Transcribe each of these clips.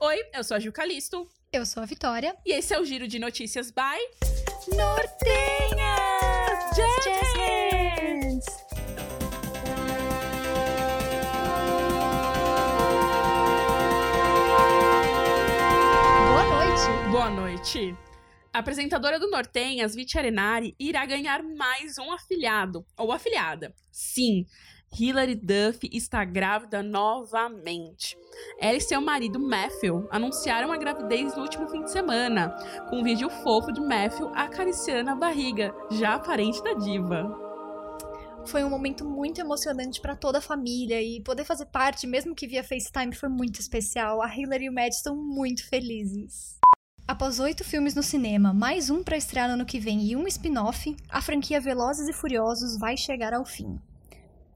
Oi, eu sou a Gil Calisto. Eu sou a Vitória. E esse é o Giro de Notícias by Nortenhas! Jazz! Boa noite! Boa noite. A apresentadora do Nortenhas, Viti Arenari, irá ganhar mais um afilhado ou afilhada. Sim, Hilary Duff está grávida novamente. Ela e seu marido Matthew anunciaram a gravidez no último fim de semana, com um vídeo fofo de Matthew acariciando a barriga, já aparente da diva. Foi um momento muito emocionante para toda a família e poder fazer parte, mesmo que via FaceTime, foi muito especial. A Hilary e o Matt estão muito felizes. Após oito filmes no cinema, mais um para estrear no ano que vem e um spin-off, a franquia Velozes e Furiosos vai chegar ao fim.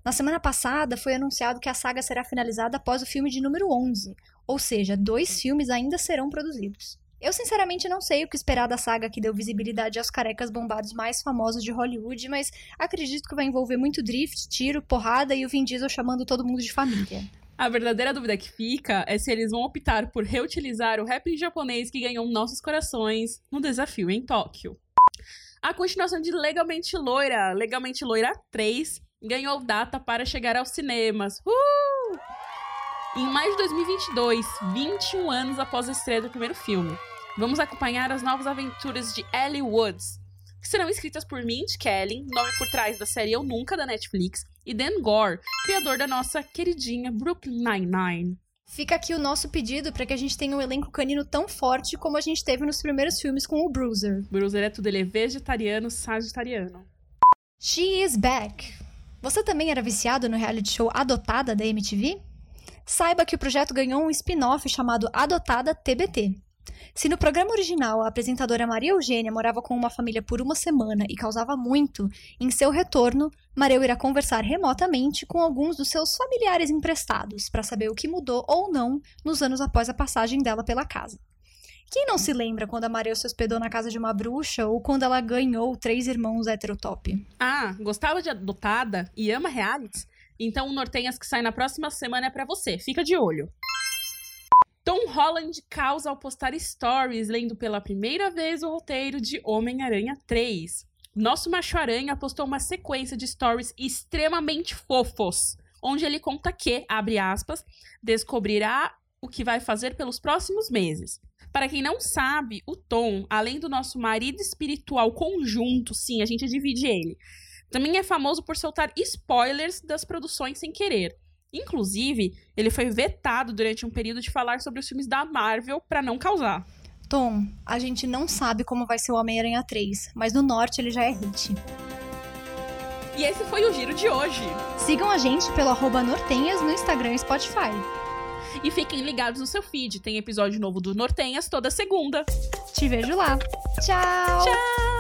Na semana passada, foi anunciado que a saga será finalizada após o filme de número 11, ou seja, dois filmes ainda serão produzidos. Eu sinceramente não sei o que esperar da saga que deu visibilidade aos carecas bombados mais famosos de Hollywood, mas acredito que vai envolver muito drift, tiro, porrada e o Vin Diesel chamando todo mundo de família. A verdadeira dúvida que fica é se eles vão optar por reutilizar o rap japonês que ganhou nossos corações no desafio em Tóquio. A continuação de Legalmente Loira, Legalmente Loira 3, ganhou data para chegar aos cinemas. Uh! Em maio de 2022, 21 anos após a estreia do primeiro filme, vamos acompanhar as novas aventuras de Ellie Woods, que serão escritas por Mint Kelly, nome por trás da série Eu Nunca da Netflix, e Dan Gore, criador da nossa queridinha Brooklyn Nine-Nine. Fica aqui o nosso pedido para que a gente tenha um elenco canino tão forte como a gente teve nos primeiros filmes com o Bruiser. Bruiser é tudo, ele é vegetariano, sagitariano. She is back. Você também era viciado no reality show Adotada da MTV? Saiba que o projeto ganhou um spin-off chamado Adotada TBT. Se no programa original a apresentadora Maria Eugênia morava com uma família por uma semana e causava muito, em seu retorno, Maria irá conversar remotamente com alguns dos seus familiares emprestados para saber o que mudou ou não nos anos após a passagem dela pela casa. Quem não se lembra quando a Mareu se hospedou na casa de uma bruxa ou quando ela ganhou três irmãos heterotop? Ah, gostava de adotada e ama realities? Então o Nortenhas que sai na próxima semana é para você. Fica de olho. Tom Holland causa ao postar stories lendo pela primeira vez o roteiro de Homem-Aranha 3. Nosso macho-aranha postou uma sequência de stories extremamente fofos, onde ele conta que, abre aspas, descobrirá o que vai fazer pelos próximos meses. Para quem não sabe, o Tom, além do nosso marido espiritual conjunto, sim, a gente divide ele, também é famoso por soltar spoilers das produções sem querer. Inclusive, ele foi vetado durante um período de falar sobre os filmes da Marvel para não causar. Tom, a gente não sabe como vai ser o Homem-Aranha 3, mas no norte ele já é hit. E esse foi o giro de hoje. Sigam a gente pelo arroba Nortenhas no Instagram e Spotify. E fiquem ligados no seu feed, tem episódio novo do Nortenhas toda segunda. Te vejo lá. Tchau! Tchau!